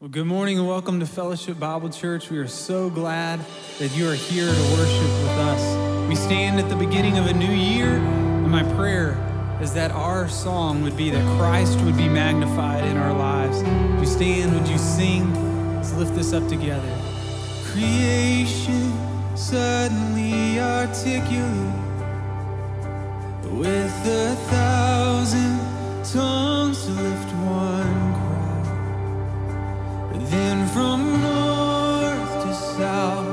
Well, good morning and welcome to Fellowship Bible Church. We are so glad that you are here to worship with us. We stand at the beginning of a new year, and my prayer is that our song would be that Christ would be magnified in our lives. Would you stand? Would you sing? Let's lift this up together. Creation suddenly articulate with a thousand tongues to lift one. Then from north to south.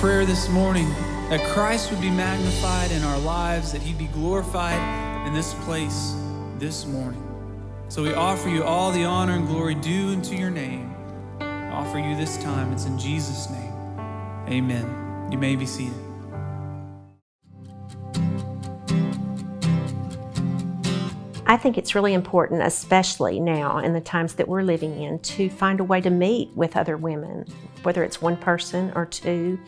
prayer this morning that Christ would be magnified in our lives, that he'd be glorified in this place this morning. So we offer you all the honor and glory due unto your name. I offer you this time. It's in Jesus' name. Amen. You may be seated. I think it's really important, especially now in the times that we're living in, to find a way to meet with other women, whether it's one person or two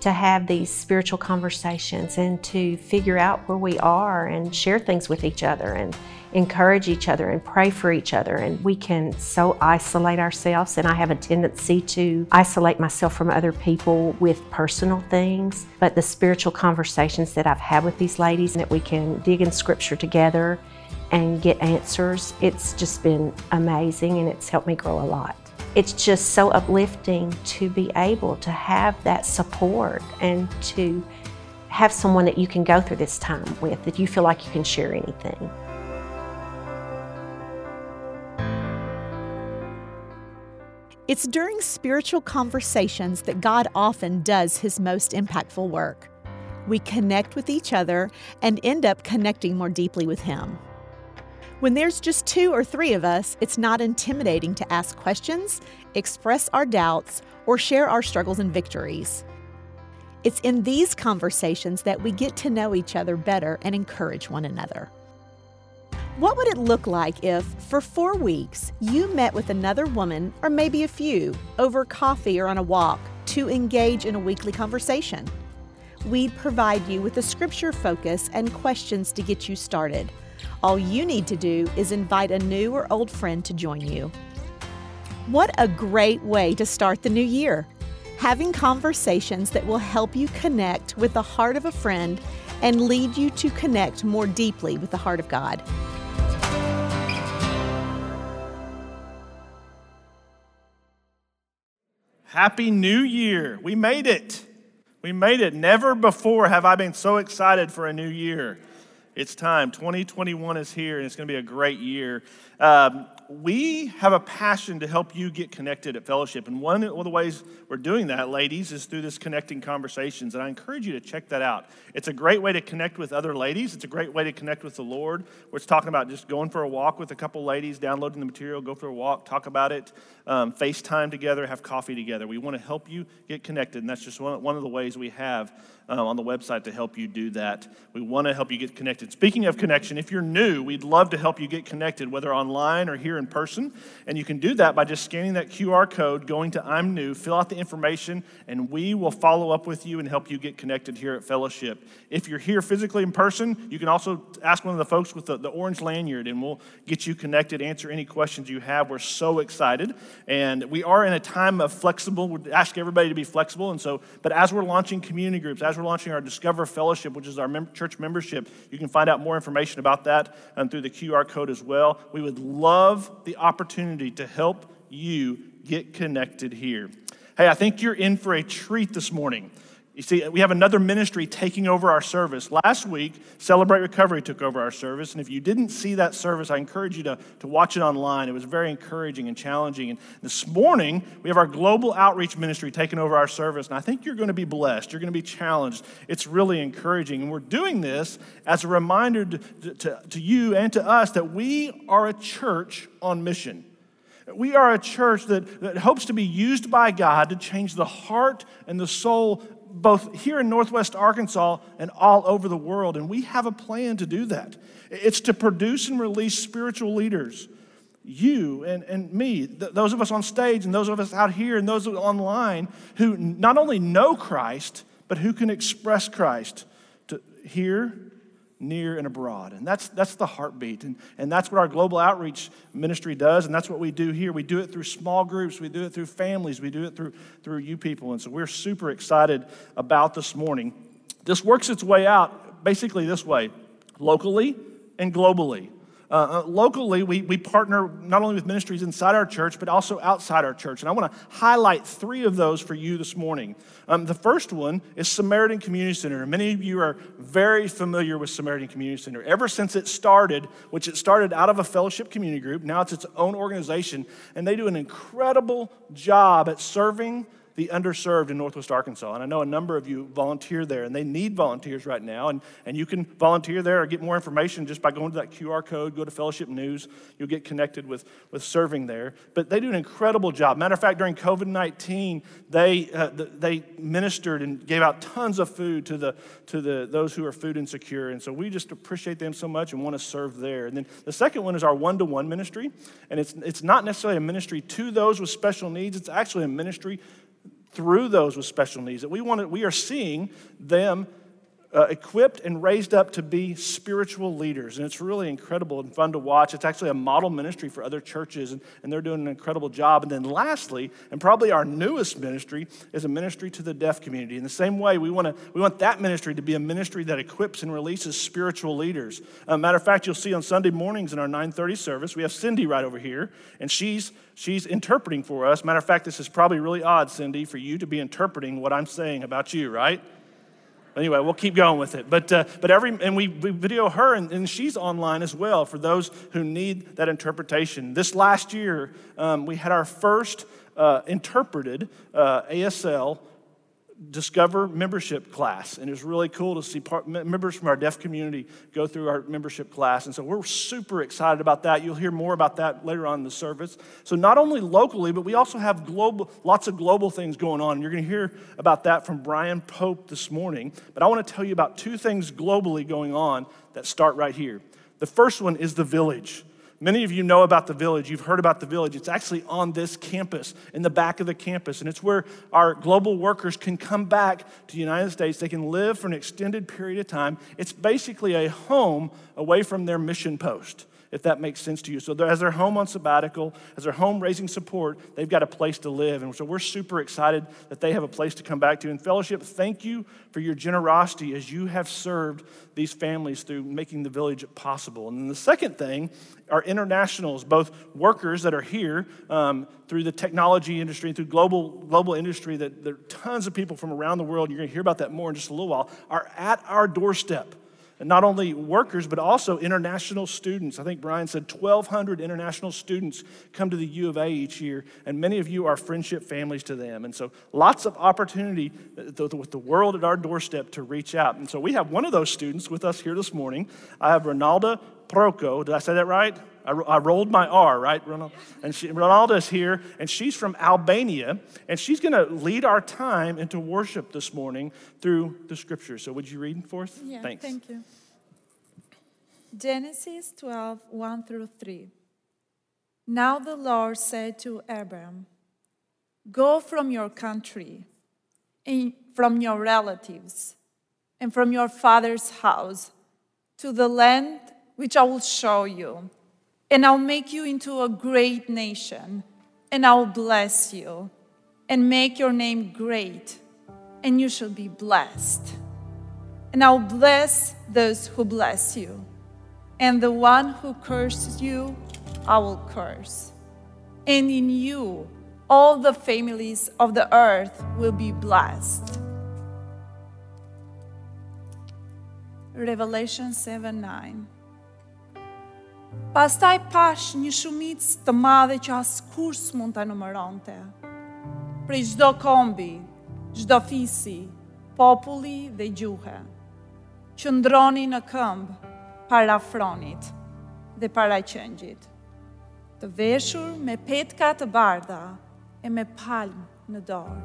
to have these spiritual conversations and to figure out where we are and share things with each other and encourage each other and pray for each other. And we can so isolate ourselves, and I have a tendency to isolate myself from other people with personal things. But the spiritual conversations that I've had with these ladies, and that we can dig in scripture together and get answers. It's just been amazing and it's helped me grow a lot. It's just so uplifting to be able to have that support and to have someone that you can go through this time with, that you feel like you can share anything. It's during spiritual conversations that God often does his most impactful work. We connect with each other and end up connecting more deeply with Him. When there's just two or three of us, it's not intimidating to ask questions, express our doubts, or share our struggles and victories. It's in these conversations that we get to know each other better and encourage one another. What would it look like if, for four weeks, you met with another woman, or maybe a few, over coffee or on a walk to engage in a weekly conversation? We'd provide you with a scripture focus and questions to get you started all you need to do is invite a new or old friend to join you. What a great way to start the new year! Having conversations that will help you connect with the heart of a friend and lead you to connect more deeply with the heart of God. Happy New Year! We made it! We made it. Never before have I been so excited for a new year. It's time. 2021 is here, and it's going to be a great year. Um, we have a passion to help you get connected at fellowship. And one of the ways we're doing that, ladies, is through this connecting conversations. And I encourage you to check that out. It's a great way to connect with other ladies, it's a great way to connect with the Lord. We're talking about just going for a walk with a couple ladies, downloading the material, go for a walk, talk about it, um, FaceTime together, have coffee together. We want to help you get connected. And that's just one, one of the ways we have uh, on the website to help you do that. We want to help you get connected. Speaking of connection, if you're new, we'd love to help you get connected, whether online or here in person. And you can do that by just scanning that QR code, going to I'm New, fill out the information, and we will follow up with you and help you get connected here at Fellowship. If you're here physically in person, you can also ask one of the folks with the, the orange lanyard, and we'll get you connected, answer any questions you have. We're so excited. And we are in a time of flexible. We ask everybody to be flexible. And so, but as we're launching community groups, as we're launching our Discover Fellowship, which is our mem- church membership. You can find out more information about that um, through the QR code as well. We would love the opportunity to help you get connected here. Hey, I think you're in for a treat this morning. You see, we have another ministry taking over our service. Last week, Celebrate Recovery took over our service. And if you didn't see that service, I encourage you to, to watch it online. It was very encouraging and challenging. And this morning, we have our global outreach ministry taking over our service. And I think you're going to be blessed. You're going to be challenged. It's really encouraging. And we're doing this as a reminder to, to, to you and to us that we are a church on mission. We are a church that, that hopes to be used by God to change the heart and the soul both here in Northwest Arkansas and all over the world. And we have a plan to do that. It's to produce and release spiritual leaders, you and, and me, th- those of us on stage and those of us out here and those online who not only know Christ, but who can express Christ to here near and abroad. And that's, that's the heartbeat. And, and that's what our global outreach ministry does. And that's what we do here. We do it through small groups, we do it through families, we do it through, through you people. And so we're super excited about this morning. This works its way out basically this way locally and globally. Uh, uh, locally, we, we partner not only with ministries inside our church, but also outside our church. And I want to highlight three of those for you this morning. Um, the first one is Samaritan Community Center. Many of you are very familiar with Samaritan Community Center. Ever since it started, which it started out of a fellowship community group, now it's its own organization, and they do an incredible job at serving the underserved in Northwest Arkansas. And I know a number of you volunteer there, and they need volunteers right now. And, and you can volunteer there or get more information just by going to that QR code, go to Fellowship News. You'll get connected with, with serving there. But they do an incredible job. Matter of fact, during COVID 19, they, uh, they ministered and gave out tons of food to, the, to the, those who are food insecure. And so we just appreciate them so much and want to serve there. And then the second one is our one to one ministry. And it's, it's not necessarily a ministry to those with special needs, it's actually a ministry through those with special needs that we want to, we are seeing them uh, equipped and raised up to be spiritual leaders. And it's really incredible and fun to watch. It's actually a model ministry for other churches, and, and they're doing an incredible job. And then, lastly, and probably our newest ministry, is a ministry to the deaf community. In the same way, we, wanna, we want that ministry to be a ministry that equips and releases spiritual leaders. Uh, matter of fact, you'll see on Sunday mornings in our 930 service, we have Cindy right over here, and she's, she's interpreting for us. Matter of fact, this is probably really odd, Cindy, for you to be interpreting what I'm saying about you, right? Anyway, we'll keep going with it. But, uh, but every, and we, we video her, and, and, she's online as well for those who need that interpretation. This last year, um, we had our first uh, interpreted uh, ASL Discover membership class. And it's really cool to see part, members from our deaf community go through our membership class. And so we're super excited about that. You'll hear more about that later on in the service. So not only locally, but we also have global, lots of global things going on. You're going to hear about that from Brian Pope this morning. But I want to tell you about two things globally going on that start right here. The first one is the village. Many of you know about the village. You've heard about the village. It's actually on this campus, in the back of the campus. And it's where our global workers can come back to the United States. They can live for an extended period of time. It's basically a home away from their mission post if that makes sense to you. So, as they're home on sabbatical, as they're home raising support, they've got a place to live. And so, we're super excited that they have a place to come back to. In fellowship, thank you for your generosity as you have served these families through making the village possible. And then the second thing are internationals, both workers that are here um, through the technology industry, and through global, global industry, that there are tons of people from around the world, and you're going to hear about that more in just a little while, are at our doorstep and not only workers, but also international students. I think Brian said 1,200 international students come to the U of A each year, and many of you are friendship families to them. And so lots of opportunity with the world at our doorstep to reach out. And so we have one of those students with us here this morning. I have Ronalda Proco. Did I say that right? I, I rolled my R, right, Ronaldo? And she, Ronalda's here, and she's from Albania, and she's going to lead our time into worship this morning through the scriptures. So, would you read for us? Yeah, Thanks. Thank you. Genesis 12, 1 through 3. Now the Lord said to Abram, Go from your country, and from your relatives, and from your father's house to the land which I will show you and I'll make you into a great nation, and I'll bless you, and make your name great, and you shall be blessed. And I'll bless those who bless you, and the one who curses you, I will curse. And in you, all the families of the earth will be blessed. Revelation 7 9. Pastaj pash një shumicë të madhe që askush s'mund ta numëronte. Prej çdo kombi, çdo fisi, populli dhe gjuhë, që ndroni në këmbë para fronit dhe para qëngjit, të veshur me petka të bardha e me palm në dorë.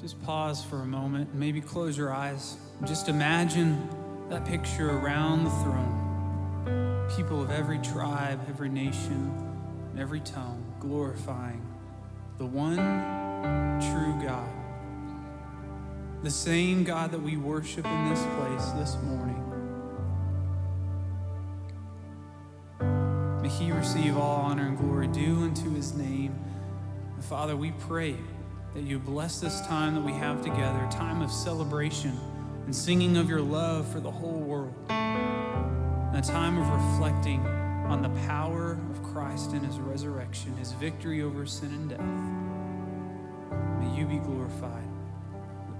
Just pause for a moment, maybe close your eyes. Just imagine that picture around the throne. People of every tribe, every nation, and every tongue glorifying the one true God. The same God that we worship in this place this morning. May he receive all honor and glory due unto his name. Father, we pray that you bless this time that we have together, time of celebration and singing of your love for the whole world. And a time of reflecting on the power of Christ and his resurrection, his victory over sin and death. May you be glorified.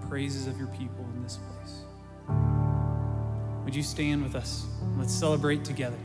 The praises of your people in this place. Would you stand with us? Let's celebrate together.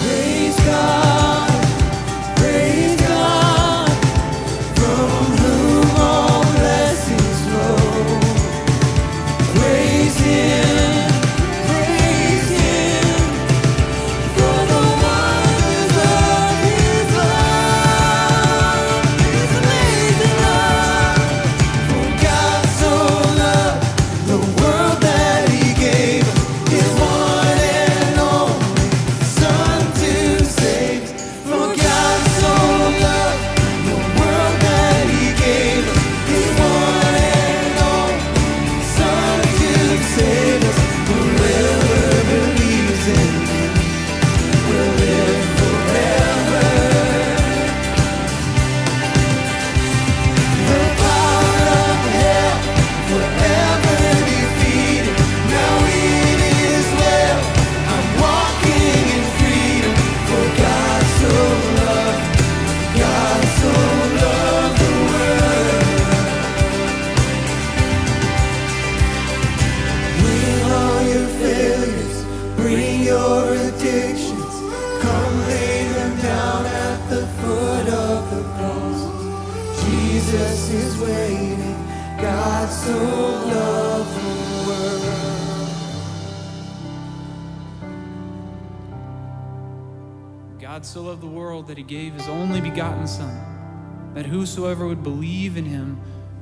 Praise God.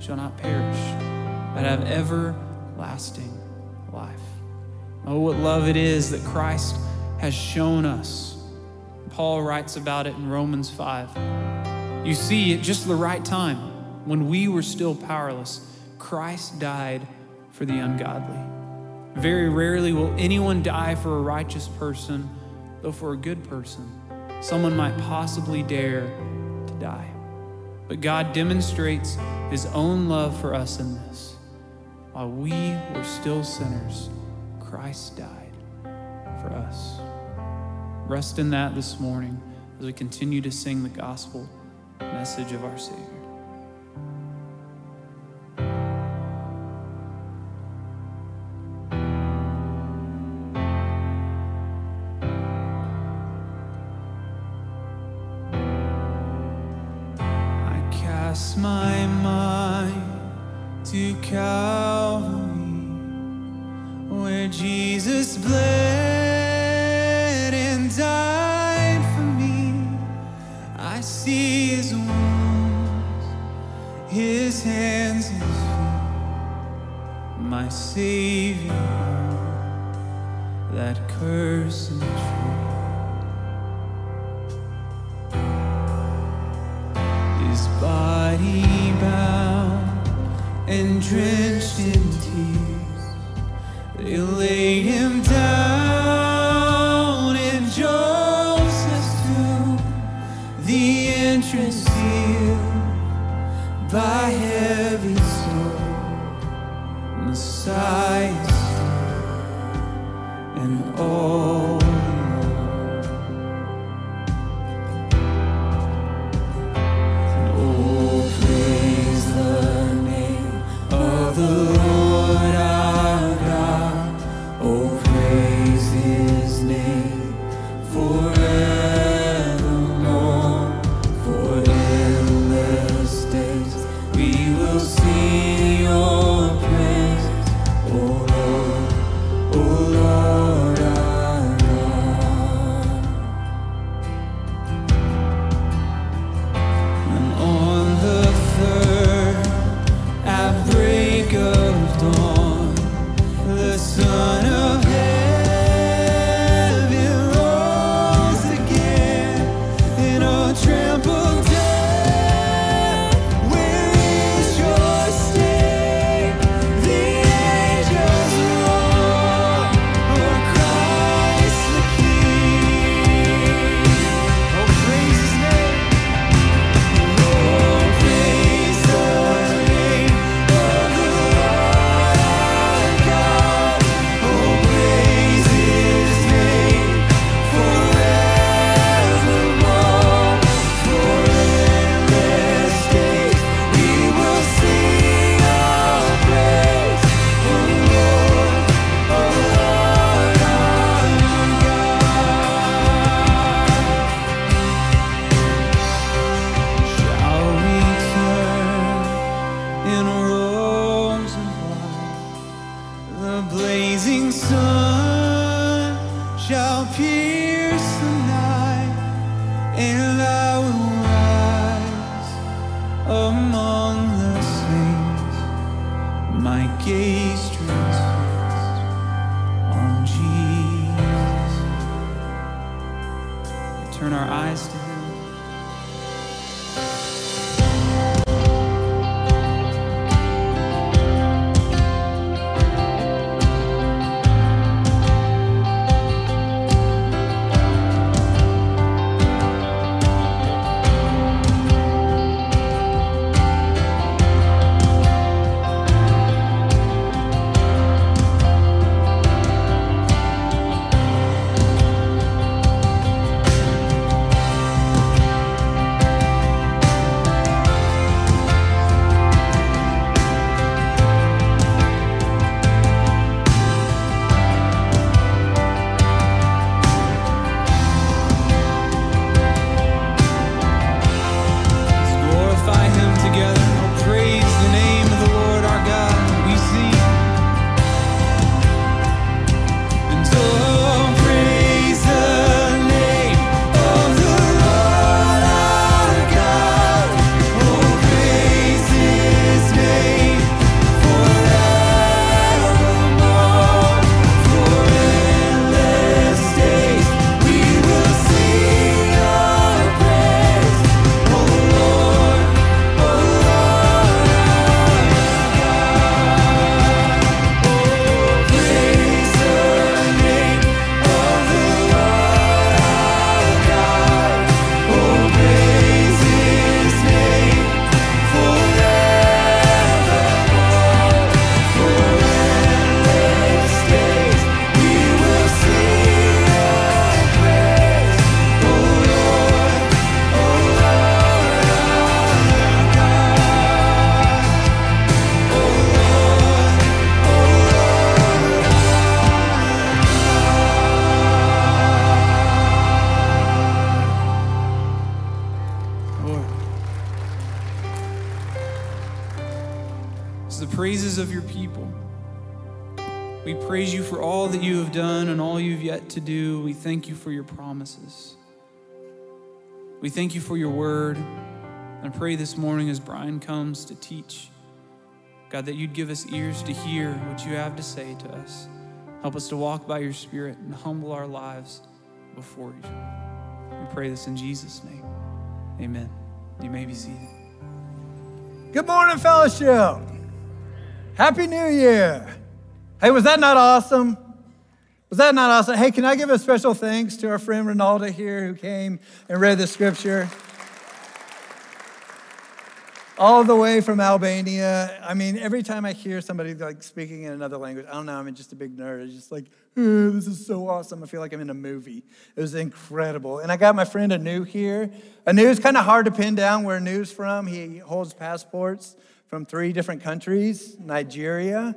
shall not perish, but have everlasting life. Oh, what love it is that Christ has shown us. Paul writes about it in Romans 5. You see, at just the right time, when we were still powerless, Christ died for the ungodly. Very rarely will anyone die for a righteous person, though for a good person, someone might possibly dare to die. But God demonstrates his own love for us in this. While we were still sinners, Christ died for us. Rest in that this morning as we continue to sing the gospel message of our Savior. We thank you for your word. I pray this morning as Brian comes to teach, God, that you'd give us ears to hear what you have to say to us. Help us to walk by your Spirit and humble our lives before you. We pray this in Jesus' name. Amen. You may be seated. Good morning, fellowship. Happy New Year. Hey, was that not awesome? Was that not awesome? Hey, can I give a special thanks to our friend Ronaldo here who came and read the scripture? All the way from Albania. I mean, every time I hear somebody like speaking in another language, I don't know, I'm just a big nerd. It's just like, oh, this is so awesome. I feel like I'm in a movie. It was incredible. And I got my friend Anu here. Anu's kind of hard to pin down where Anu's from. He holds passports from three different countries Nigeria,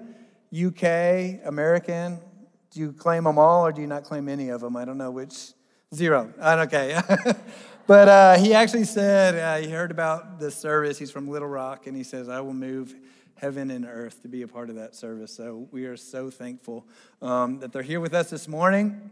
UK, American. Do you claim them all or do you not claim any of them? I don't know which. Zero. Okay. but uh, he actually said, uh, he heard about this service. He's from Little Rock, and he says, I will move heaven and earth to be a part of that service. So we are so thankful um, that they're here with us this morning.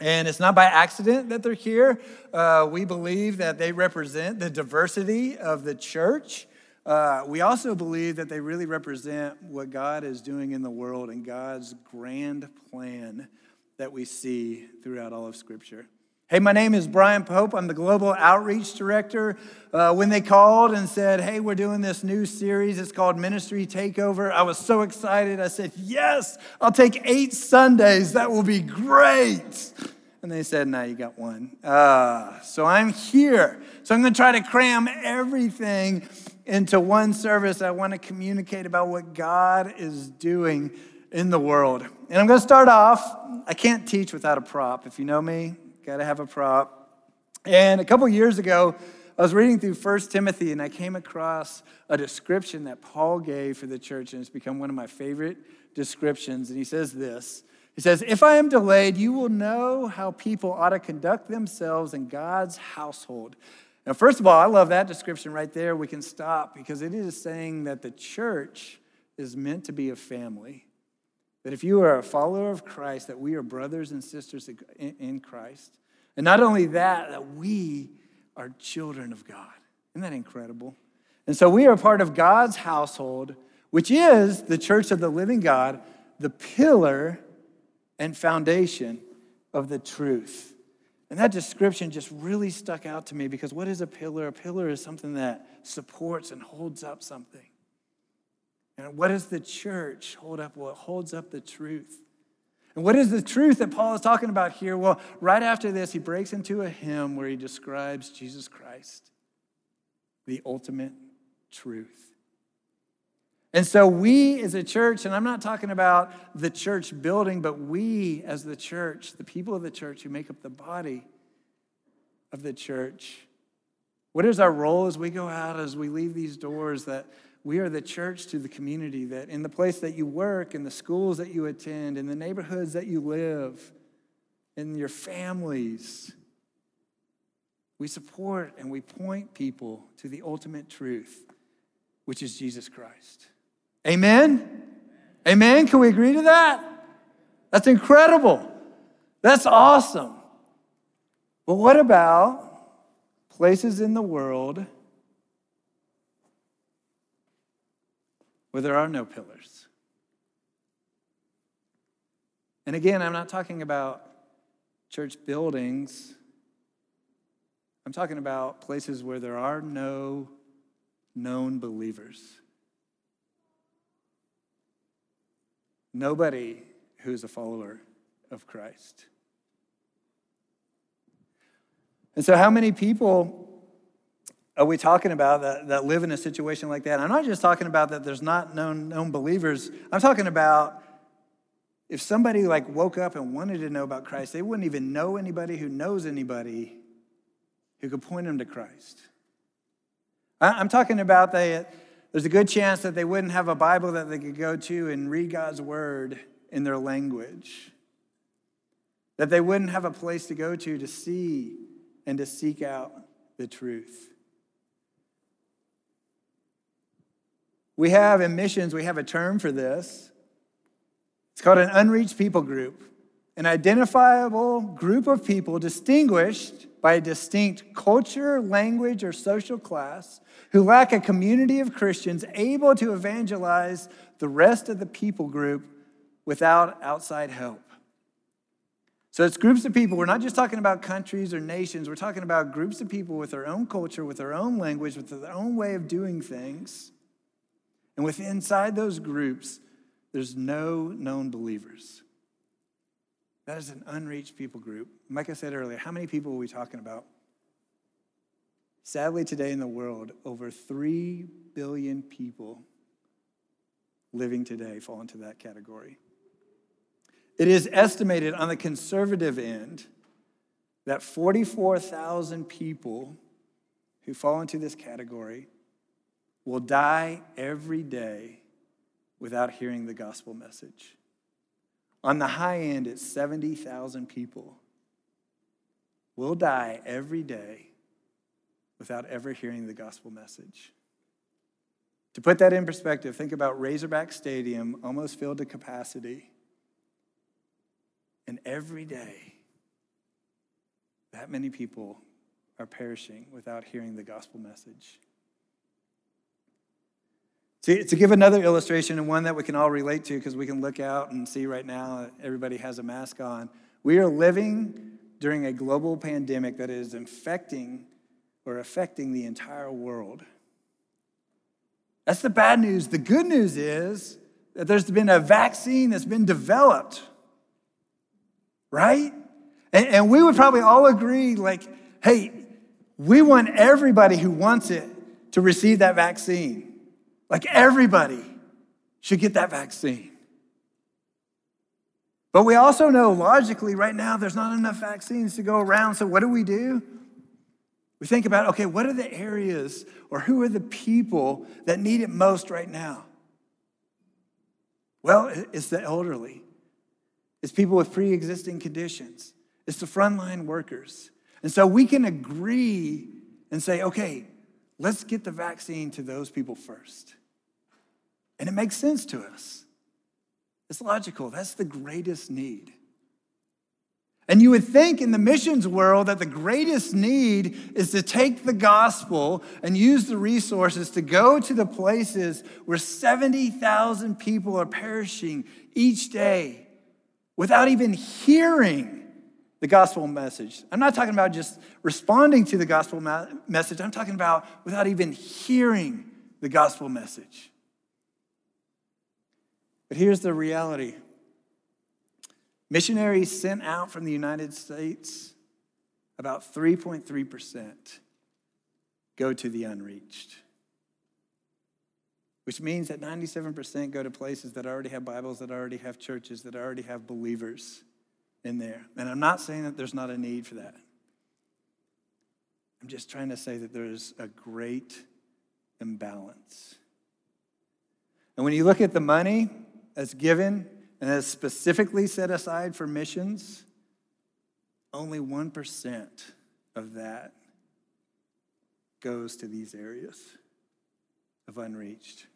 And it's not by accident that they're here. Uh, we believe that they represent the diversity of the church. Uh, we also believe that they really represent what God is doing in the world and God's grand plan that we see throughout all of Scripture. Hey, my name is Brian Pope. I'm the Global Outreach Director. Uh, when they called and said, Hey, we're doing this new series, it's called Ministry Takeover, I was so excited. I said, Yes, I'll take eight Sundays. That will be great. And they said, Now you got one. Uh, so I'm here. So I'm going to try to cram everything into one service. I want to communicate about what God is doing in the world. And I'm going to start off. I can't teach without a prop. If you know me, got to have a prop. And a couple years ago, I was reading through 1 Timothy and I came across a description that Paul gave for the church, and it's become one of my favorite descriptions. And he says this He says, If I am delayed, you will know how people ought to conduct themselves in God's household. Now, first of all, I love that description right there. We can stop because it is saying that the church is meant to be a family. That if you are a follower of Christ, that we are brothers and sisters in Christ. And not only that, that we are children of God. Isn't that incredible? And so we are part of God's household, which is the church of the living God, the pillar and foundation of the truth. And that description just really stuck out to me because what is a pillar? A pillar is something that supports and holds up something. And what does the church hold up? Well, it holds up the truth. And what is the truth that Paul is talking about here? Well, right after this, he breaks into a hymn where he describes Jesus Christ, the ultimate truth. And so, we as a church, and I'm not talking about the church building, but we as the church, the people of the church who make up the body of the church, what is our role as we go out, as we leave these doors? That we are the church to the community, that in the place that you work, in the schools that you attend, in the neighborhoods that you live, in your families, we support and we point people to the ultimate truth, which is Jesus Christ. Amen? Amen? Can we agree to that? That's incredible. That's awesome. But what about places in the world where there are no pillars. And again, I'm not talking about church buildings. I'm talking about places where there are no known believers. Nobody who's a follower of Christ. And so, how many people are we talking about that, that live in a situation like that? I'm not just talking about that there's not known, known believers. I'm talking about if somebody like woke up and wanted to know about Christ, they wouldn't even know anybody who knows anybody who could point them to Christ. I'm talking about that there's a good chance that they wouldn't have a Bible that they could go to and read God's word in their language. That they wouldn't have a place to go to to see and to seek out the truth. We have in missions, we have a term for this. It's called an unreached people group, an identifiable group of people distinguished by a distinct culture, language, or social class who lack a community of Christians able to evangelize the rest of the people group without outside help. So it's groups of people. We're not just talking about countries or nations. We're talking about groups of people with their own culture, with their own language, with their own way of doing things. And within inside those groups, there's no known believers. That is an unreached people group. Like I said earlier, how many people are we talking about? Sadly, today in the world, over 3 billion people living today fall into that category. It is estimated on the conservative end that 44,000 people who fall into this category will die every day without hearing the gospel message. On the high end, it's 70,000 people will die every day without ever hearing the gospel message. To put that in perspective, think about Razorback Stadium almost filled to capacity. And every day, that many people are perishing without hearing the gospel message. To, to give another illustration, and one that we can all relate to because we can look out and see right now everybody has a mask on, we are living during a global pandemic that is infecting or affecting the entire world. That's the bad news. The good news is that there's been a vaccine that's been developed, right? And, and we would probably all agree like, hey, we want everybody who wants it to receive that vaccine. Like everybody should get that vaccine. But we also know logically right now there's not enough vaccines to go around. So what do we do? We think about, okay, what are the areas or who are the people that need it most right now? Well, it's the elderly, it's people with pre existing conditions, it's the frontline workers. And so we can agree and say, okay, let's get the vaccine to those people first. And it makes sense to us. It's logical. That's the greatest need. And you would think in the missions world that the greatest need is to take the gospel and use the resources to go to the places where 70,000 people are perishing each day without even hearing the gospel message. I'm not talking about just responding to the gospel message, I'm talking about without even hearing the gospel message. But here's the reality missionaries sent out from the United States, about 3.3% go to the unreached. Which means that 97% go to places that already have Bibles, that already have churches, that already have believers in there. And I'm not saying that there's not a need for that. I'm just trying to say that there's a great imbalance. And when you look at the money, that's given and that's specifically set aside for missions, only 1% of that goes to these areas of unreached.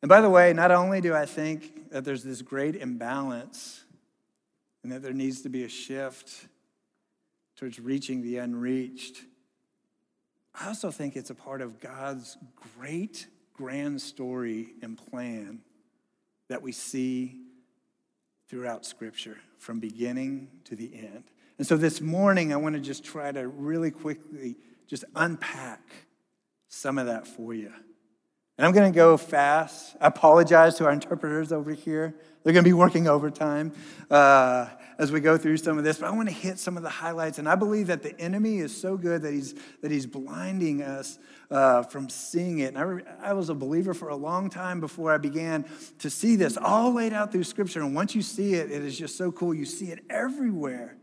And by the way, not only do I think that there's this great imbalance and that there needs to be a shift towards reaching the unreached, I also think it's a part of God's great grand story and plan that we see throughout Scripture from beginning to the end. And so this morning, I want to just try to really quickly just unpack some of that for you. And I'm going to go fast. I apologize to our interpreters over here. They're going to be working overtime uh, as we go through some of this, but I want to hit some of the highlights. And I believe that the enemy is so good that he's, that he's blinding us uh, from seeing it. And I, I was a believer for a long time before I began to see this all laid out through Scripture. And once you see it, it is just so cool. You see it everywhere.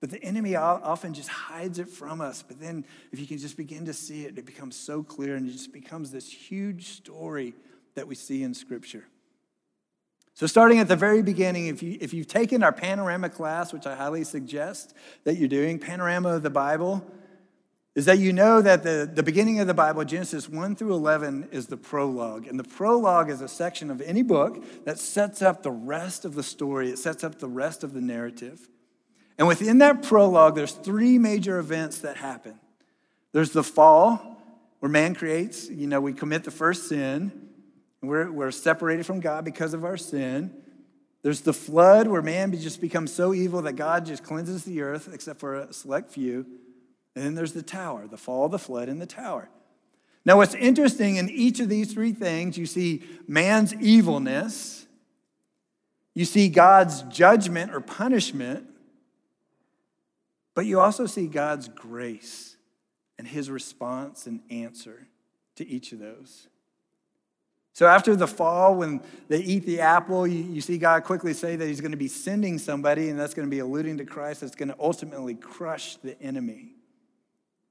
But the enemy often just hides it from us. But then, if you can just begin to see it, it becomes so clear and it just becomes this huge story that we see in Scripture. So, starting at the very beginning, if, you, if you've taken our panorama class, which I highly suggest that you're doing, panorama of the Bible, is that you know that the, the beginning of the Bible, Genesis 1 through 11, is the prologue. And the prologue is a section of any book that sets up the rest of the story, it sets up the rest of the narrative. And within that prologue, there's three major events that happen. There's the fall, where man creates, you know, we commit the first sin, and we're, we're separated from God because of our sin. There's the flood, where man just becomes so evil that God just cleanses the earth, except for a select few. And then there's the tower, the fall, the flood, and the tower. Now, what's interesting in each of these three things, you see man's evilness, you see God's judgment or punishment, but you also see God's grace and his response and answer to each of those. So, after the fall, when they eat the apple, you, you, see God quickly say that he's going to be sending somebody, and that's going to be alluding to Christ that's going to ultimately crush the enemy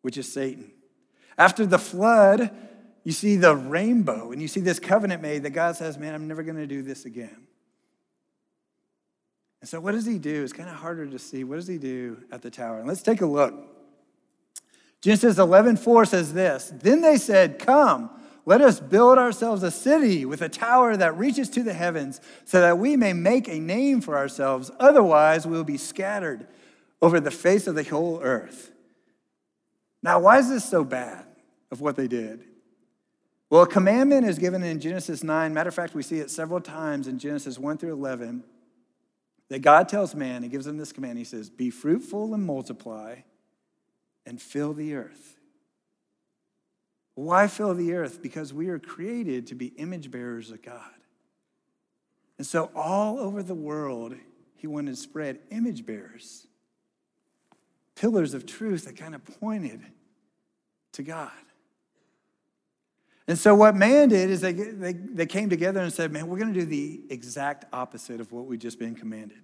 which is Satan. After the flood, you see the rainbow and you see this covenant made that God says, Man, I'm never going to do this again. And so, what does he do? It's kind of harder to see. What does he do at the tower? And let's take a look. Genesis 11 4 says this Then they said, Come, let us build ourselves a city with a tower that reaches to the heavens, so that we may make a name for ourselves. Otherwise, we will be scattered over the face of the whole earth. Now, why is this so bad of what they did? Well, a commandment is given in Genesis 9. Matter of fact, we see it several times in Genesis 1 through 11 that God tells man, He gives him this command. He says, Be fruitful and multiply and fill the earth. Why fill the earth? Because we are created to be image bearers of God. And so, all over the world, He wanted to spread image bearers, pillars of truth that kind of pointed to God. And so, what man did is they, they, they came together and said, Man, we're going to do the exact opposite of what we've just been commanded.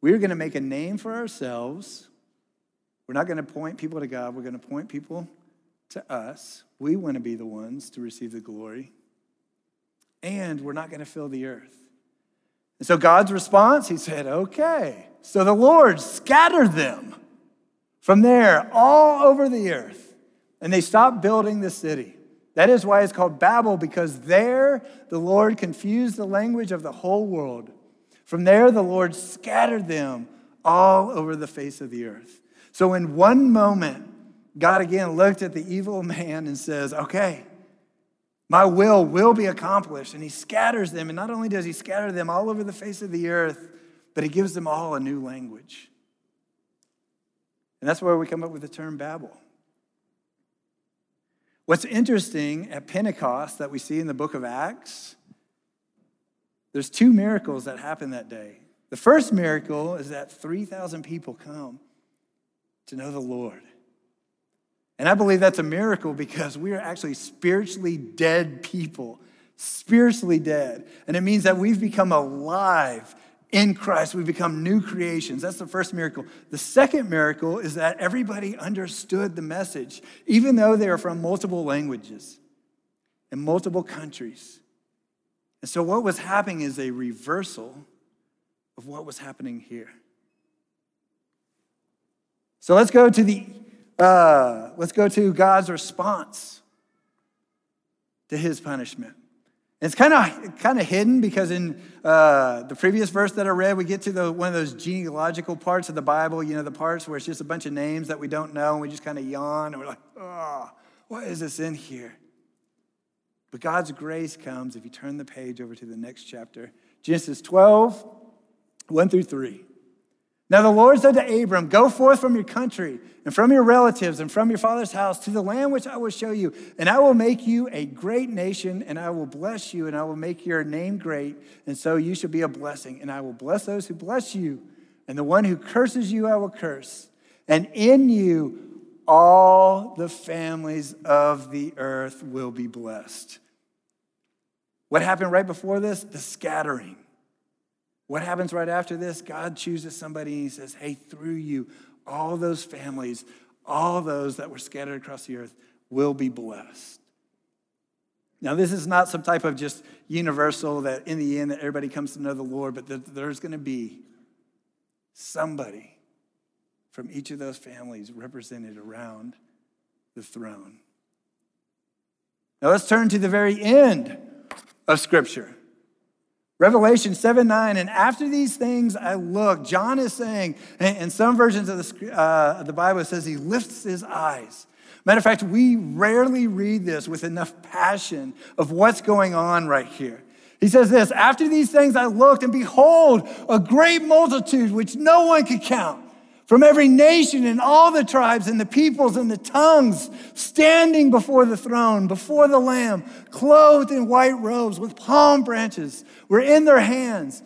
We're going to make a name for ourselves. We're not going to point people to God, we're going to point people to us. We want to be the ones to receive the glory. And we're not going to fill the earth. And so, God's response, He said, Okay. So the Lord scattered them from there, all over the earth, and they stopped building the city. That is why it's called Babel, because there the Lord confused the language of the whole world. From there, the Lord scattered them all over the face of the earth. So, in one moment, God again looked at the evil man and says, Okay, my will will be accomplished. And he scatters them. And not only does he scatter them all over the face of the earth, but he gives them all a new language. And that's where we come up with the term Babel. What's interesting at Pentecost that we see in the book of Acts, there's two miracles that happen that day. The first miracle is that 3,000 people come to know the Lord. And I believe that's a miracle because we are actually spiritually dead people, spiritually dead. And it means that we've become alive in Christ, we become new creations. That's the first miracle. The second miracle is that everybody understood the message, even though they are from multiple languages and multiple countries. And so, what was happening is a reversal of what was happening here. So let's go to the uh, let's go to God's response to his punishment. It's kind of kind of hidden because in uh, the previous verse that I read, we get to the, one of those genealogical parts of the Bible. You know, the parts where it's just a bunch of names that we don't know, and we just kind of yawn, and we're like, "Oh, what is this in here?" But God's grace comes if you turn the page over to the next chapter, Genesis 12, 1 through 3. Now the Lord said to Abram, Go forth from your country and from your relatives and from your father's house to the land which I will show you, and I will make you a great nation, and I will bless you, and I will make your name great, and so you shall be a blessing. And I will bless those who bless you, and the one who curses you I will curse. And in you all the families of the earth will be blessed. What happened right before this? The scattering. What happens right after this? God chooses somebody and he says, Hey, through you, all those families, all those that were scattered across the earth will be blessed. Now, this is not some type of just universal that in the end that everybody comes to know the Lord, but that there's going to be somebody from each of those families represented around the throne. Now let's turn to the very end of Scripture. Revelation 7 9, and after these things I look. John is saying, and some versions of the, uh, of the Bible, says he lifts his eyes. Matter of fact, we rarely read this with enough passion of what's going on right here. He says this After these things I looked, and behold, a great multitude which no one could count from every nation and all the tribes and the peoples and the tongues standing before the throne, before the Lamb, clothed in white robes with palm branches were in their hands.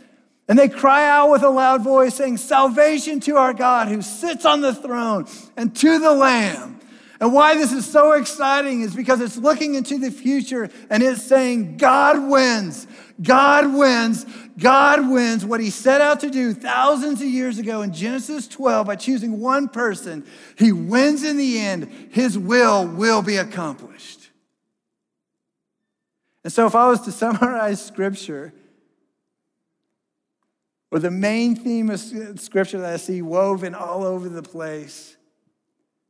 And they cry out with a loud voice, saying, Salvation to our God who sits on the throne and to the Lamb. And why this is so exciting is because it's looking into the future and it's saying, God wins. God wins. God wins what he set out to do thousands of years ago in Genesis 12 by choosing one person. He wins in the end. His will will be accomplished. And so, if I was to summarize scripture, or the main theme of scripture that I see woven all over the place,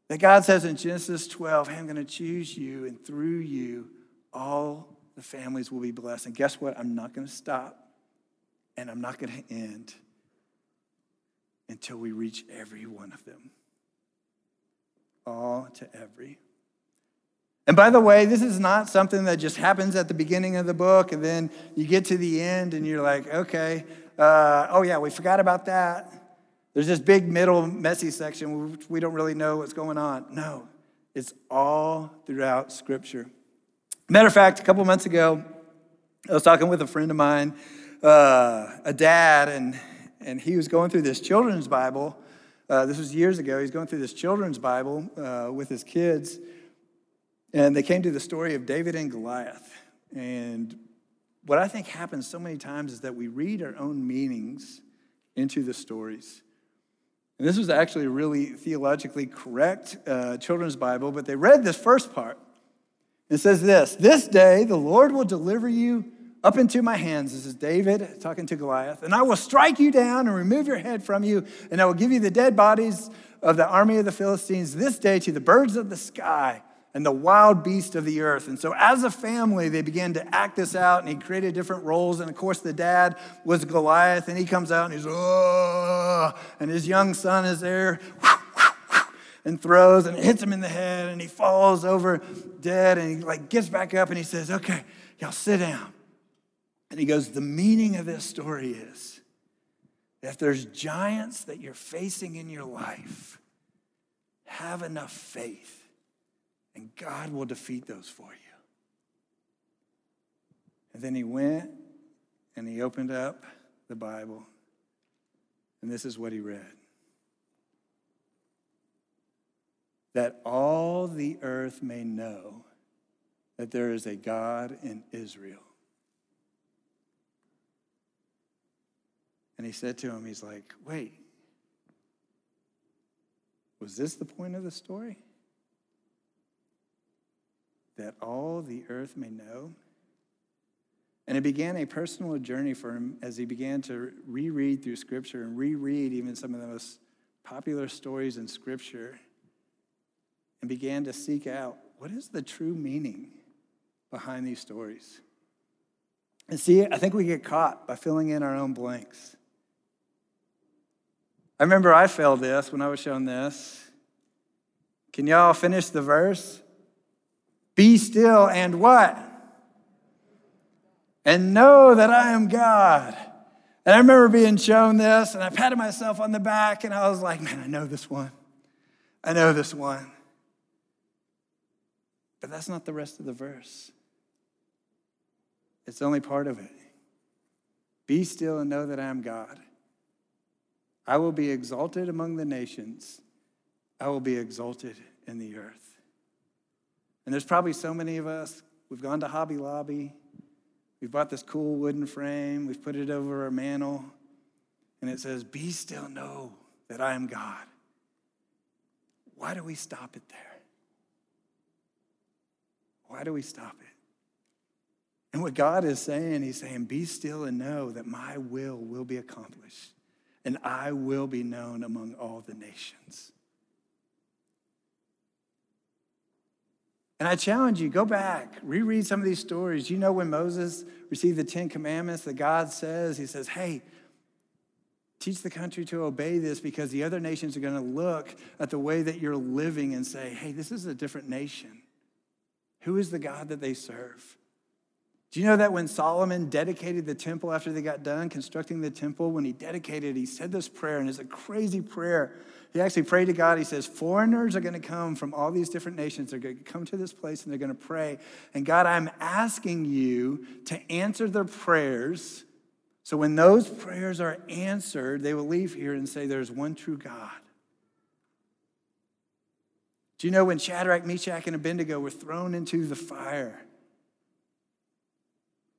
that God says in Genesis 12, hey, I'm going to choose you, and through you, all the families will be blessed. And guess what? I'm not going to stop, and I'm not going to end until we reach every one of them. All to every. And by the way, this is not something that just happens at the beginning of the book, and then you get to the end and you're like, okay, uh, oh yeah, we forgot about that. There's this big middle messy section which we don't really know what's going on. No, it's all throughout Scripture. Matter of fact, a couple months ago, I was talking with a friend of mine, uh, a dad, and, and he was going through this children's Bible. Uh, this was years ago. He's going through this children's Bible uh, with his kids, and they came to the story of David and Goliath. And what I think happens so many times is that we read our own meanings into the stories. And this was actually a really theologically correct uh, children's Bible, but they read this first part. It says this This day the Lord will deliver you up into my hands. This is David talking to Goliath. And I will strike you down and remove your head from you, and I will give you the dead bodies of the army of the Philistines this day to the birds of the sky and the wild beast of the earth. And so, as a family, they began to act this out, and he created different roles. And of course, the dad was Goliath, and he comes out and he's, oh, and his young son is there and throws and hits him in the head, and he falls over dead, and he like gets back up and he says, Okay, y'all sit down. And he goes, The meaning of this story is if there's giants that you're facing in your life, have enough faith and God will defeat those for you. And then he went and he opened up the Bible, and this is what he read that all the earth may know that there is a God in Israel. And he said to him, He's like, wait, was this the point of the story? that all the earth may know. And it began a personal journey for him as he began to reread through Scripture and reread even some of the most popular stories in Scripture and began to seek out what is the true meaning behind these stories. And see, I think we get caught by filling in our own blanks. I remember I failed this when I was shown this. Can y'all finish the verse? Be still and what? And know that I am God. And I remember being shown this, and I patted myself on the back, and I was like, man, I know this one. I know this one. But that's not the rest of the verse. It's only part of it. Be still and know that I am God. I will be exalted among the nations, I will be exalted in the earth. And there's probably so many of us, we've gone to Hobby Lobby, we've bought this cool wooden frame, we've put it over our mantle, and it says, Be still, know that I am God. Why do we stop it there? Why do we stop it? And what God is saying, He's saying, Be still and know that my will will be accomplished. and I will be known among all the nations. And I challenge you, go back, reread some of these stories. You know, when Moses received the Ten Commandments, that God says, He says, Hey, teach the country to obey this because the other nations are going to look at the way that you're living and say, Hey, this is a different nation. Who is the God that they serve? Do you know that when Solomon dedicated the temple after they got done constructing the temple, when he dedicated, he said this prayer, and it's a crazy prayer. He actually prayed to God. He says, Foreigners are going to come from all these different nations. They're going to come to this place and they're going to pray. And God, I'm asking you to answer their prayers. So when those prayers are answered, they will leave here and say, There's one true God. Do you know when Shadrach, Meshach, and Abednego were thrown into the fire?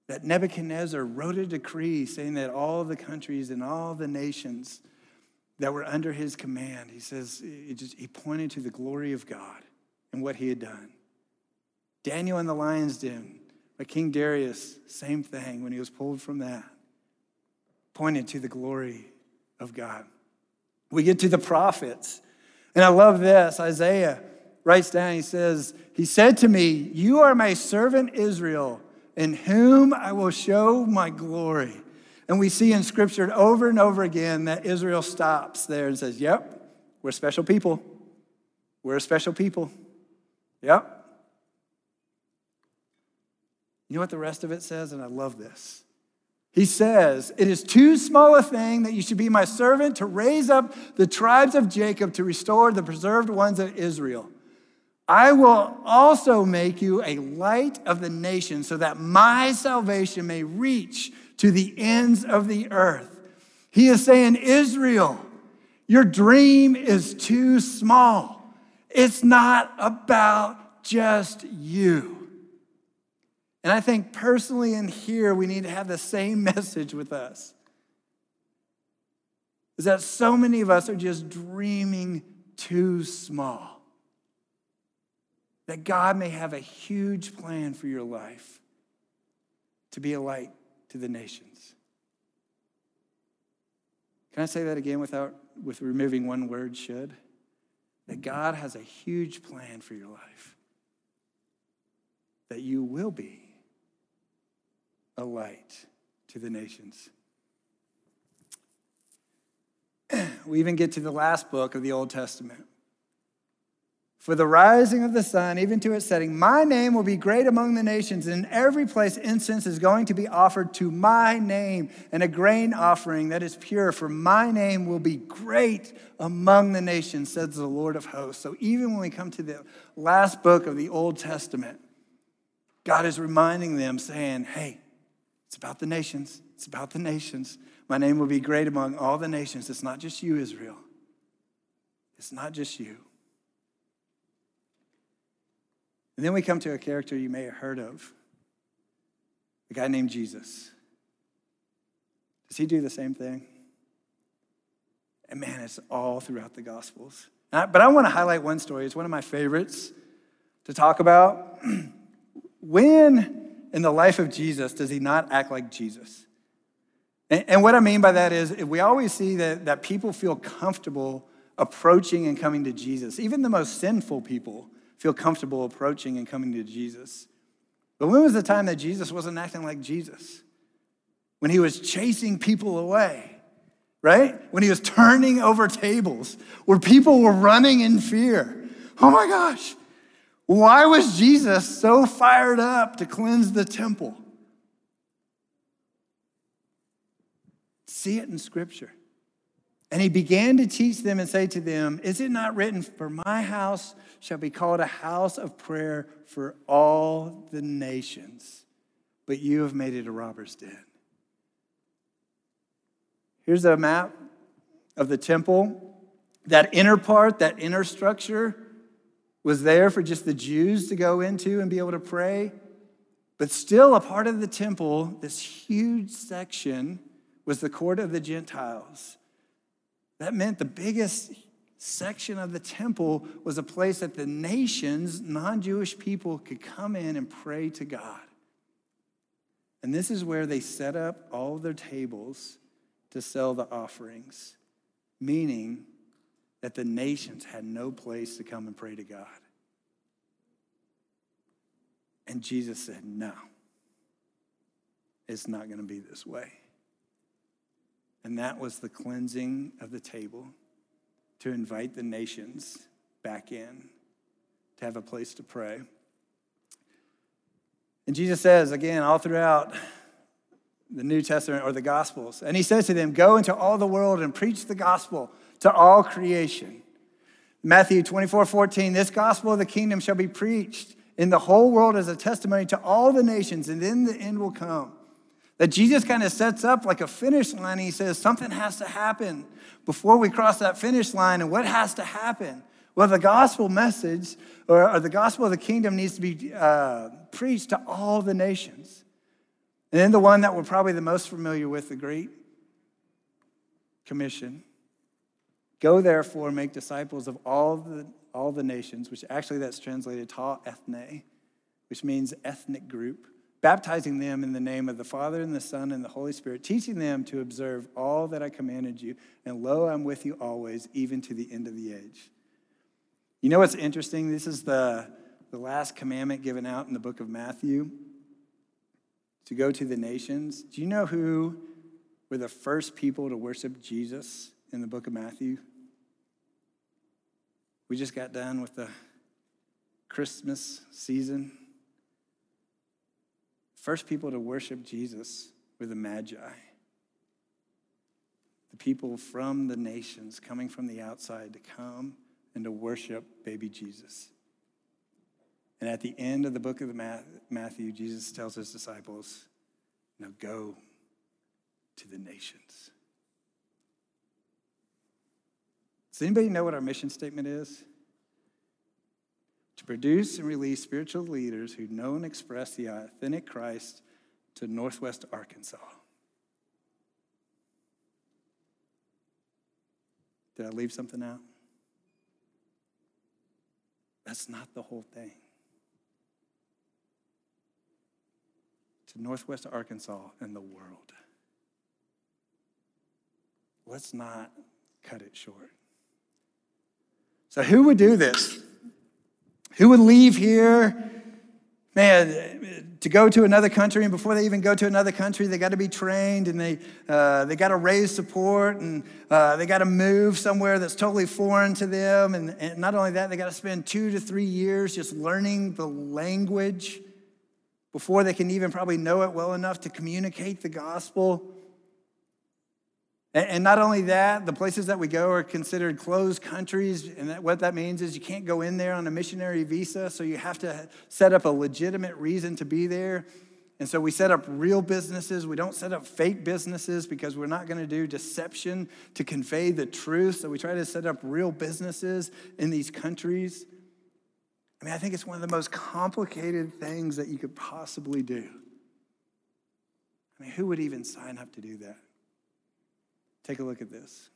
That Nebuchadnezzar wrote a decree saying that all the countries and all the nations that were under his command, he says, he, just, he pointed to the glory of God and what he had done. Daniel in the lion's den, but King Darius, same thing when he was pulled from that, pointed to the glory of God. We get to the prophets. And I love this. Isaiah writes down, he says, He said to me, You are my servant Israel, in whom I will show my glory. And we see in scripture over and over again that Israel stops there and says, Yep, we're special people. We're a special people. Yep. You know what the rest of it says? And I love this. He says, It is too small a thing that you should be my servant to raise up the tribes of Jacob to restore the preserved ones of Israel. I will also make you a light of the nations so that my salvation may reach to the ends of the earth. He is saying, Israel, your dream is too small. It's not about just you. And I think personally in here, we need to have the same message with us. Is that so many of us are just dreaming too small. That God may have a huge plan for your life to be a light to the nations. Can I say that again without with removing one word should? That God has a huge plan for your life. That you will be a light to the nations. we even get to the last book of the Old Testament. For the rising of the sun, even to its setting, my name will be great among the nations, and in every place incense is going to be offered to my name, and a grain offering that is pure, for my name will be great among the nations, says the Lord of hosts. So even when we come to the last book of the Old Testament, God is reminding them, saying, Hey, it's about the nations. It's about the nations. My name will be great among all the nations. It's not just you, Israel. It's not just you. And then we come to a character you may have heard of a guy named Jesus. Does he do the same thing? And man, it's all throughout the Gospels. But I want to highlight one story. It's one of my favorites to talk about. when in the life of Jesus does he not act like Jesus? And, and what I mean by that is we always see that, that people feel comfortable approaching and coming to Jesus. Even the most sinful people feel comfortable approaching and coming to Jesus. But when was the time that Jesus wasn't acting like Jesus? When he was chasing people away, right? When he was turning over tables, where people were running in fear. Oh my gosh, why was Jesus so fired up to cleanse the temple? See it in Scripture. And he began to teach them and say to them, Is it not written, For my house shall be called a house of prayer for all the nations, but you have made it a robber's den? Here's a map of the temple. That inner part, that inner structure, was there for just the Jews to go into and be able to pray. But still, a part of the temple, this huge section, was the court of the Gentiles. That meant the biggest section of the temple was a place that the nations, non Jewish people, could come in and pray to God. And this is where they set up all their tables to sell the offerings. meaning that the nations had no place to come and pray to God. And Jesus said, No, it's not going to be this way. And that was the cleansing of the table to invite the nations back in to have a place to pray. And Jesus says, again, all throughout the New Testament or the Gospels, and he says to them, Go into all the world and preach the gospel to all creation. Matthew 24 14, this gospel of the kingdom shall be preached in the whole world as a testimony to all the nations, and then the end will come. That Jesus kind of sets up like a finish line. He says something has to happen before we cross that finish line. And what has to happen? Well, the gospel message or, or the gospel of the kingdom needs to be uh, preached to all the nations. And then the one that we're probably the most familiar with, the Great Commission. Go therefore, make disciples of all the, all the nations, which actually that's translated ta ethne, which means ethnic group baptizing them in the name of the Father and the Son and the Holy Spirit, teaching them to observe all that I commanded you. And lo, I'm with you always, even to the end of the age. You know what's interesting? This is the, the last commandment given out in the book of Matthew to go to the nations. Do you know who were the first people to worship Jesus in the book of Matthew? We just got done with the Christmas season. First people to worship Jesus were the Magi, the people from the nations coming from the outside to come and to worship baby Jesus. And at the end of the book of Matthew, Jesus tells his disciples, Now go to the nations. Does anybody know what our mission statement is? to produce and release spiritual leaders who know and express the authentic Christ to Northwest Arkansas. Did I leave something out? That's not the whole thing. To Northwest Arkansas and the world. Let's not cut it short. So, who would do this? Who would leave here, man, to go to another country, and before they even go to another country, they got to be trained and they, uh, they got to raise support and uh, they got to move somewhere that's totally foreign to them. And, and not only that, they got to spend two to three years just learning the language before they can even probably know it well enough to communicate the gospel. And not only that, the places that we go are considered closed countries. And that, what that means is you can't go in there on a missionary visa. So you have to set up a legitimate reason to be there. And so we set up real businesses. We don't set up fake businesses because we're not going to do deception to convey the truth. So we try to set up real businesses in these countries. I mean, I think it's one of the most complicated things that you could possibly do. I mean, who would even sign up to do that? Take a look at this.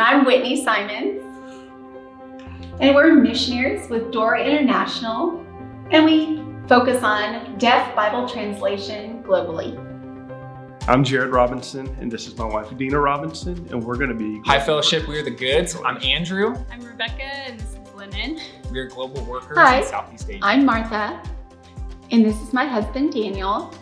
And I'm Whitney Simons. And we're missionaries with DOOR International. And we focus on deaf Bible translation globally. I'm Jared Robinson, and this is my wife, Dina Robinson, and we're going to be. Hi, Fellowship. We are the Goods. I'm Andrew. I'm Rebecca, and this is Lennon. We are global workers Hi, in Southeast Asia. I'm Martha, and this is my husband, Daniel.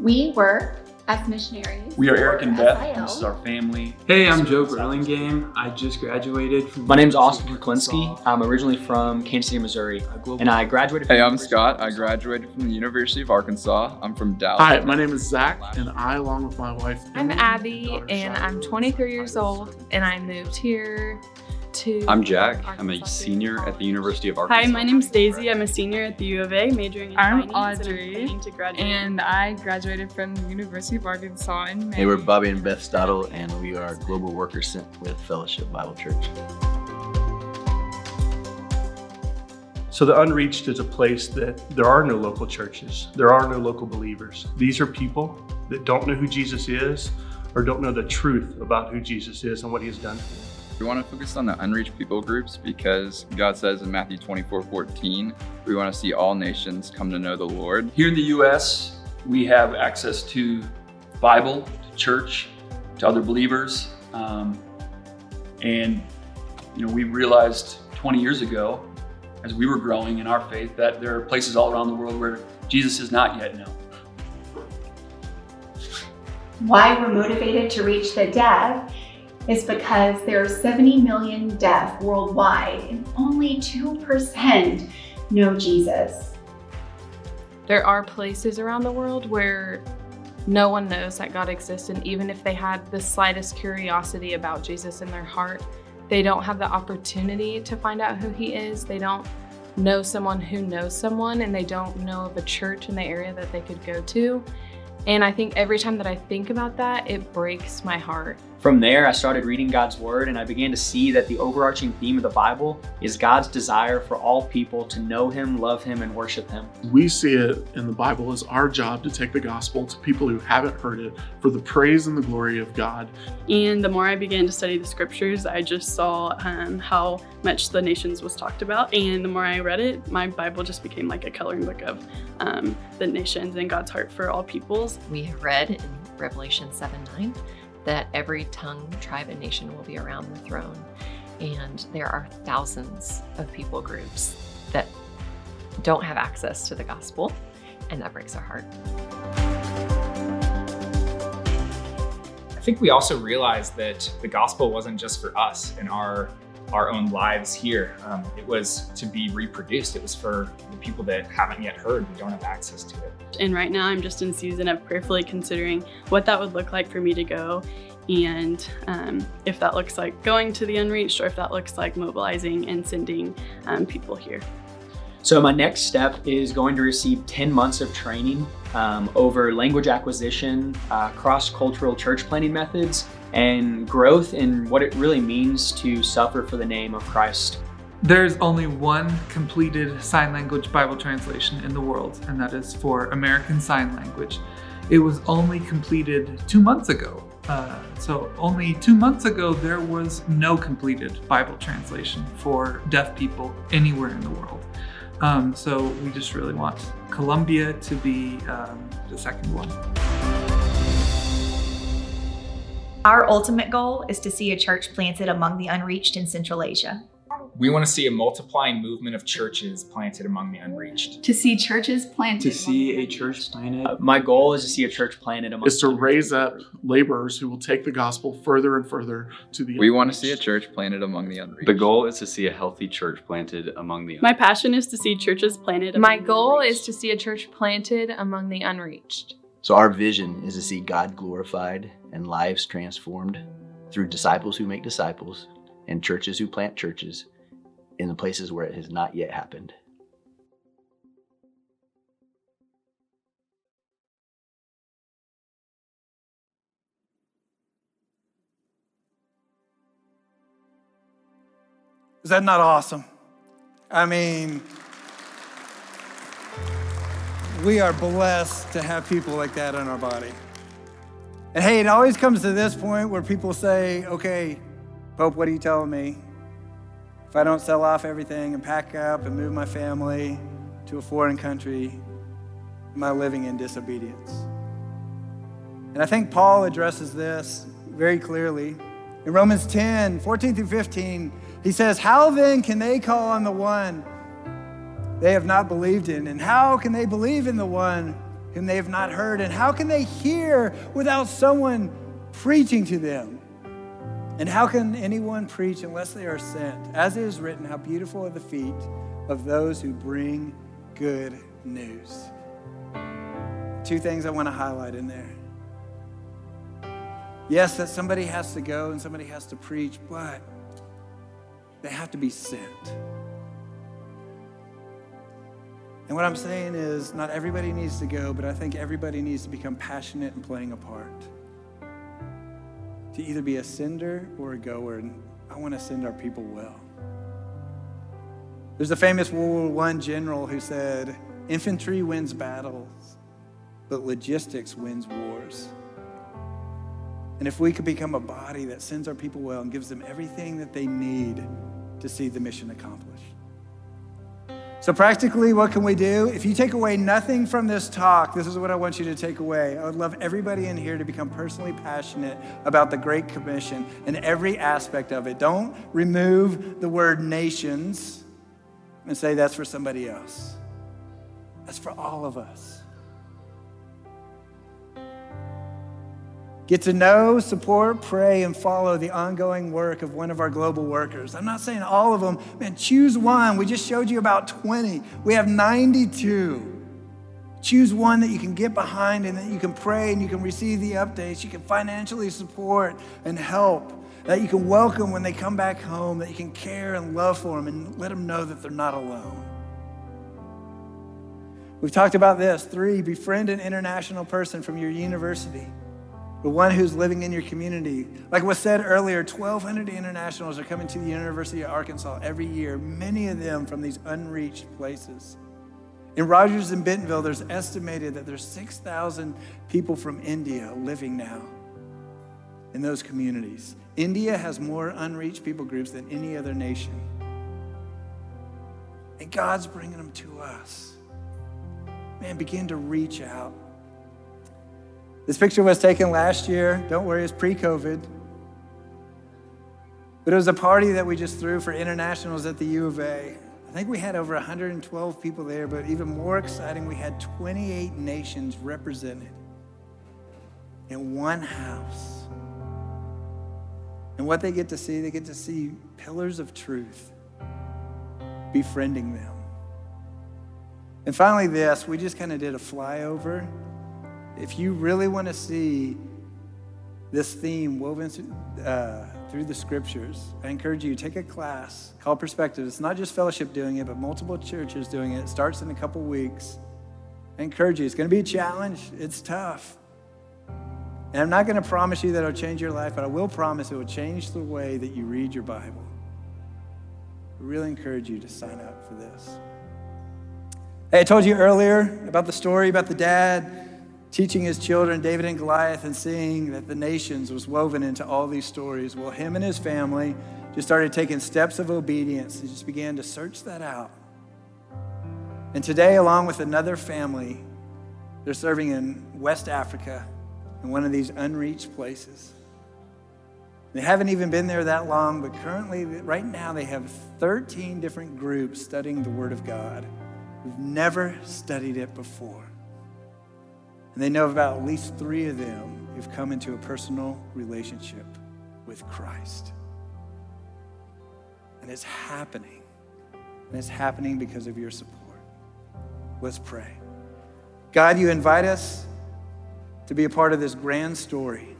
We work as missionaries. We are Eric and Beth. SIL. This is our family. Hey, I'm Joe Burlingame. I just graduated from. My name's Austin Kuklinski. I'm originally from Kansas City, Missouri, and I graduated. Hey, I'm Scott. I graduated from the University of Arkansas. I'm from Dallas. Hi, my name is Zach, and I, along with my wife, I'm Abby, and I'm 23 years old, and I moved here to. I'm Jack. I'm a senior at the University of Arkansas. Hi, my name's Daisy. I'm a senior at the U of A, majoring in I'm finance, Audrey, and I'm planning to graduate. and I graduated from the University of Arkansas in May. Hey, we're Bobby and Beth Stottle, and we are global workers sent with Fellowship Bible Church. So, the unreached is a place that there are no local churches, there are no local believers. These are people that don't know who Jesus is or don't know the truth about who Jesus is and what he has done. We want to focus on the unreached people groups because God says in Matthew 24 14, we want to see all nations come to know the Lord. Here in the U.S., we have access to Bible, to church, to other believers, um, and you know we realized 20 years ago, as we were growing in our faith, that there are places all around the world where Jesus is not yet known. Why we're motivated to reach the deaf is because there are 70 million deaf worldwide, and only 2% know Jesus. There are places around the world where no one knows that God exists, and even if they had the slightest curiosity about Jesus in their heart, they don't have the opportunity to find out who He is. They don't know someone who knows someone, and they don't know of a church in the area that they could go to. And I think every time that I think about that, it breaks my heart. From there, I started reading God's Word, and I began to see that the overarching theme of the Bible is God's desire for all people to know Him, love Him, and worship Him. we see it in the Bible as our job to take the gospel to people who haven't heard it for the praise and the glory of God. And the more I began to study the scriptures, I just saw um, how much the nations was talked about. And the more I read it, my Bible just became like a coloring book of um, the nations and God's heart for all peoples. We have read in Revelation 7 9 that every tongue, tribe, and nation will be around the throne. And there are thousands of people groups that don't have access to the gospel, and that breaks our heart. I think we also realized that the gospel wasn't just for us and our our own lives here. Um, it was to be reproduced. It was for the people that haven't yet heard, who don't have access to it. And right now, I'm just in season of prayerfully considering what that would look like for me to go, and um, if that looks like going to the unreached, or if that looks like mobilizing and sending um, people here. So, my next step is going to receive 10 months of training um, over language acquisition, uh, cross cultural church planting methods, and growth in what it really means to suffer for the name of Christ. There's only one completed sign language Bible translation in the world, and that is for American Sign Language. It was only completed two months ago. Uh, so, only two months ago, there was no completed Bible translation for deaf people anywhere in the world. Um, so, we just really want Colombia to be um, the second one. Our ultimate goal is to see a church planted among the unreached in Central Asia. We want to see a multiplying movement of churches planted among the unreached. To see churches planted. To see a church planted. Uh, my goal is to see a church planted among Is to raise up laborers who will take the gospel further and further to the We want to see a church planted among the unreached. The goal is to see a healthy church planted among the My passion is to see churches planted. My goal is to see a church planted among the unreached. So, our vision is to see God glorified and lives transformed through disciples who make disciples and churches who plant churches in the places where it has not yet happened. Is that not awesome? I mean, we are blessed to have people like that in our body. And hey, it always comes to this point where people say, okay, Pope, what are you telling me? If I don't sell off everything and pack up and move my family, to a foreign country? Am I living in disobedience? And I think Paul addresses this very clearly. In Romans 10 14 through 15, he says, How then can they call on the one they have not believed in? And how can they believe in the one whom they have not heard? And how can they hear without someone preaching to them? And how can anyone preach unless they are sent? As it is written, how beautiful are the feet of those who bring good news. Two things I want to highlight in there. Yes, that somebody has to go and somebody has to preach, but they have to be sent. And what I'm saying is, not everybody needs to go, but I think everybody needs to become passionate in playing a part. To either be a sender or a goer, and I want to send our people well. There's a famous World War I general who said, Infantry wins battles, but logistics wins wars. And if we could become a body that sends our people well and gives them everything that they need to see the mission accomplished. So, practically, what can we do? If you take away nothing from this talk, this is what I want you to take away. I would love everybody in here to become personally passionate about the Great Commission and every aspect of it. Don't remove the word nations and say that's for somebody else, that's for all of us. Get to know, support, pray, and follow the ongoing work of one of our global workers. I'm not saying all of them. Man, choose one. We just showed you about 20. We have 92. Choose one that you can get behind and that you can pray and you can receive the updates. You can financially support and help. That you can welcome when they come back home. That you can care and love for them and let them know that they're not alone. We've talked about this. Three, befriend an international person from your university the one who's living in your community. Like was said earlier, 1,200 internationals are coming to the University of Arkansas every year, many of them from these unreached places. In Rogers and Bentonville, there's estimated that there's 6,000 people from India living now in those communities. India has more unreached people groups than any other nation. And God's bringing them to us. Man, begin to reach out. This picture was taken last year. Don't worry, it's pre COVID. But it was a party that we just threw for internationals at the U of A. I think we had over 112 people there, but even more exciting, we had 28 nations represented in one house. And what they get to see, they get to see pillars of truth befriending them. And finally, this, we just kind of did a flyover if you really want to see this theme woven uh, through the scriptures, I encourage you to take a class called Perspective. It's not just fellowship doing it, but multiple churches doing it. It starts in a couple weeks. I encourage you. It's going to be a challenge. It's tough. And I'm not going to promise you that it'll change your life, but I will promise it will change the way that you read your Bible. I really encourage you to sign up for this. Hey, I told you earlier about the story about the dad teaching his children David and Goliath and seeing that the nations was woven into all these stories. Well, him and his family just started taking steps of obedience and just began to search that out. And today, along with another family, they're serving in West Africa in one of these unreached places. They haven't even been there that long, but currently, right now, they have 13 different groups studying the Word of God who've never studied it before. And they know about at least three of them who've come into a personal relationship with Christ. And it's happening. And it's happening because of your support. Let's pray. God, you invite us to be a part of this grand story.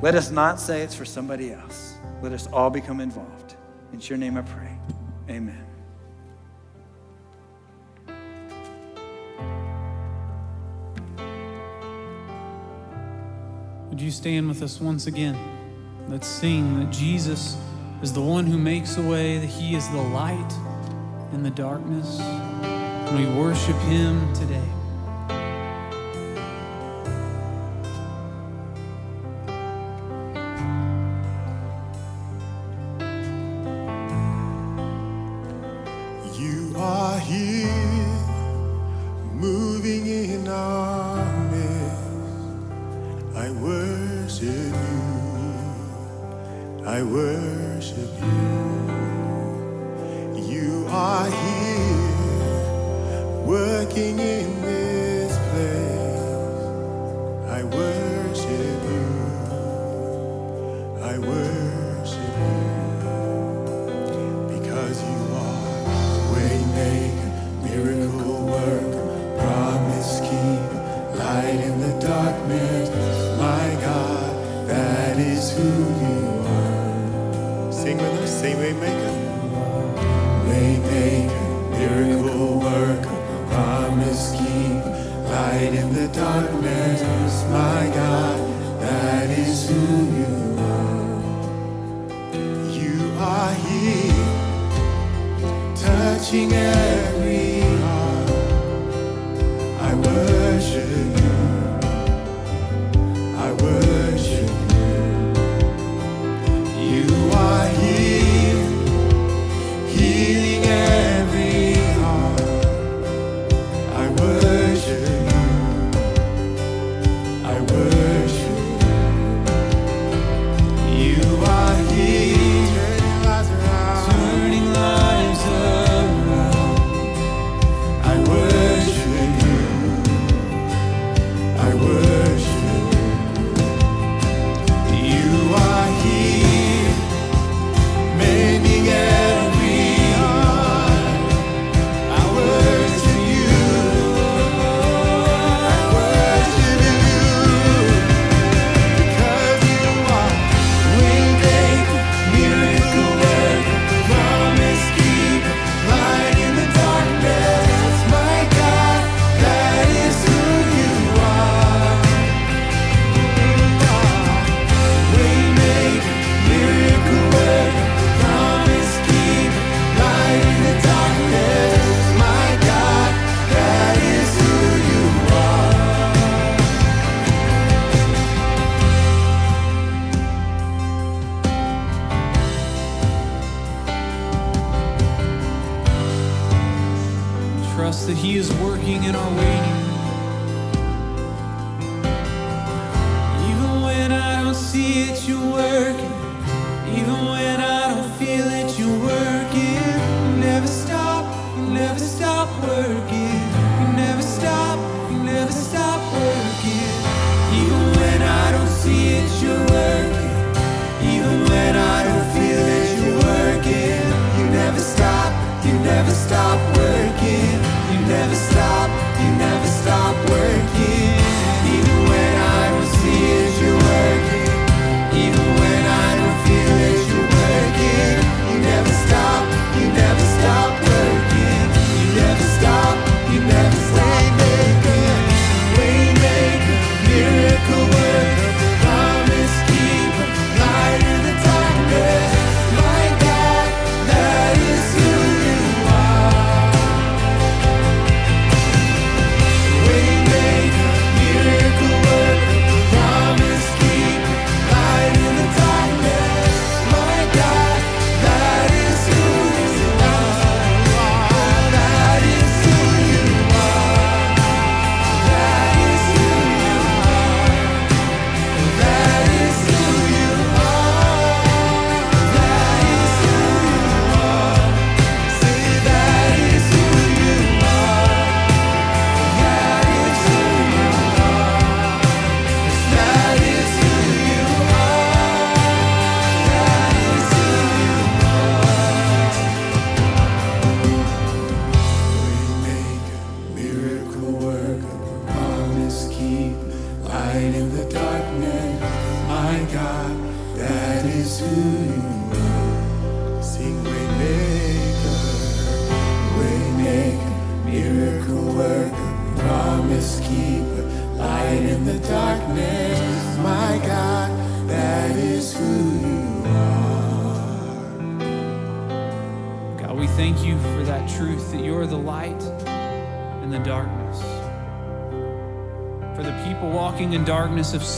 Let us not say it's for somebody else. Let us all become involved. In your name I pray. Amen. Would you stand with us once again? Let's sing that Jesus is the one who makes a way, that He is the light in the darkness. And we worship Him today.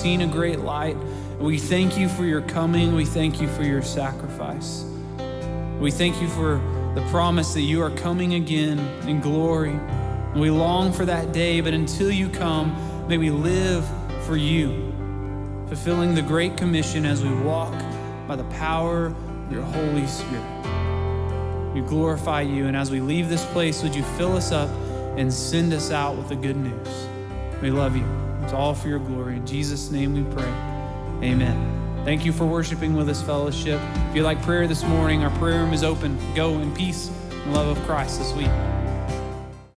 seen a great light. We thank you for your coming. We thank you for your sacrifice. We thank you for the promise that you are coming again in glory. We long for that day, but until you come, may we live for you, fulfilling the Great Commission as we walk by the power of your Holy Spirit. We glorify you, and as we leave this place, would you fill us up and send us out with the good news? We love you. All for your glory. In Jesus' name we pray. Amen. Thank you for worshiping with us, fellowship. If you like prayer this morning, our prayer room is open. Go in peace and love of Christ this week.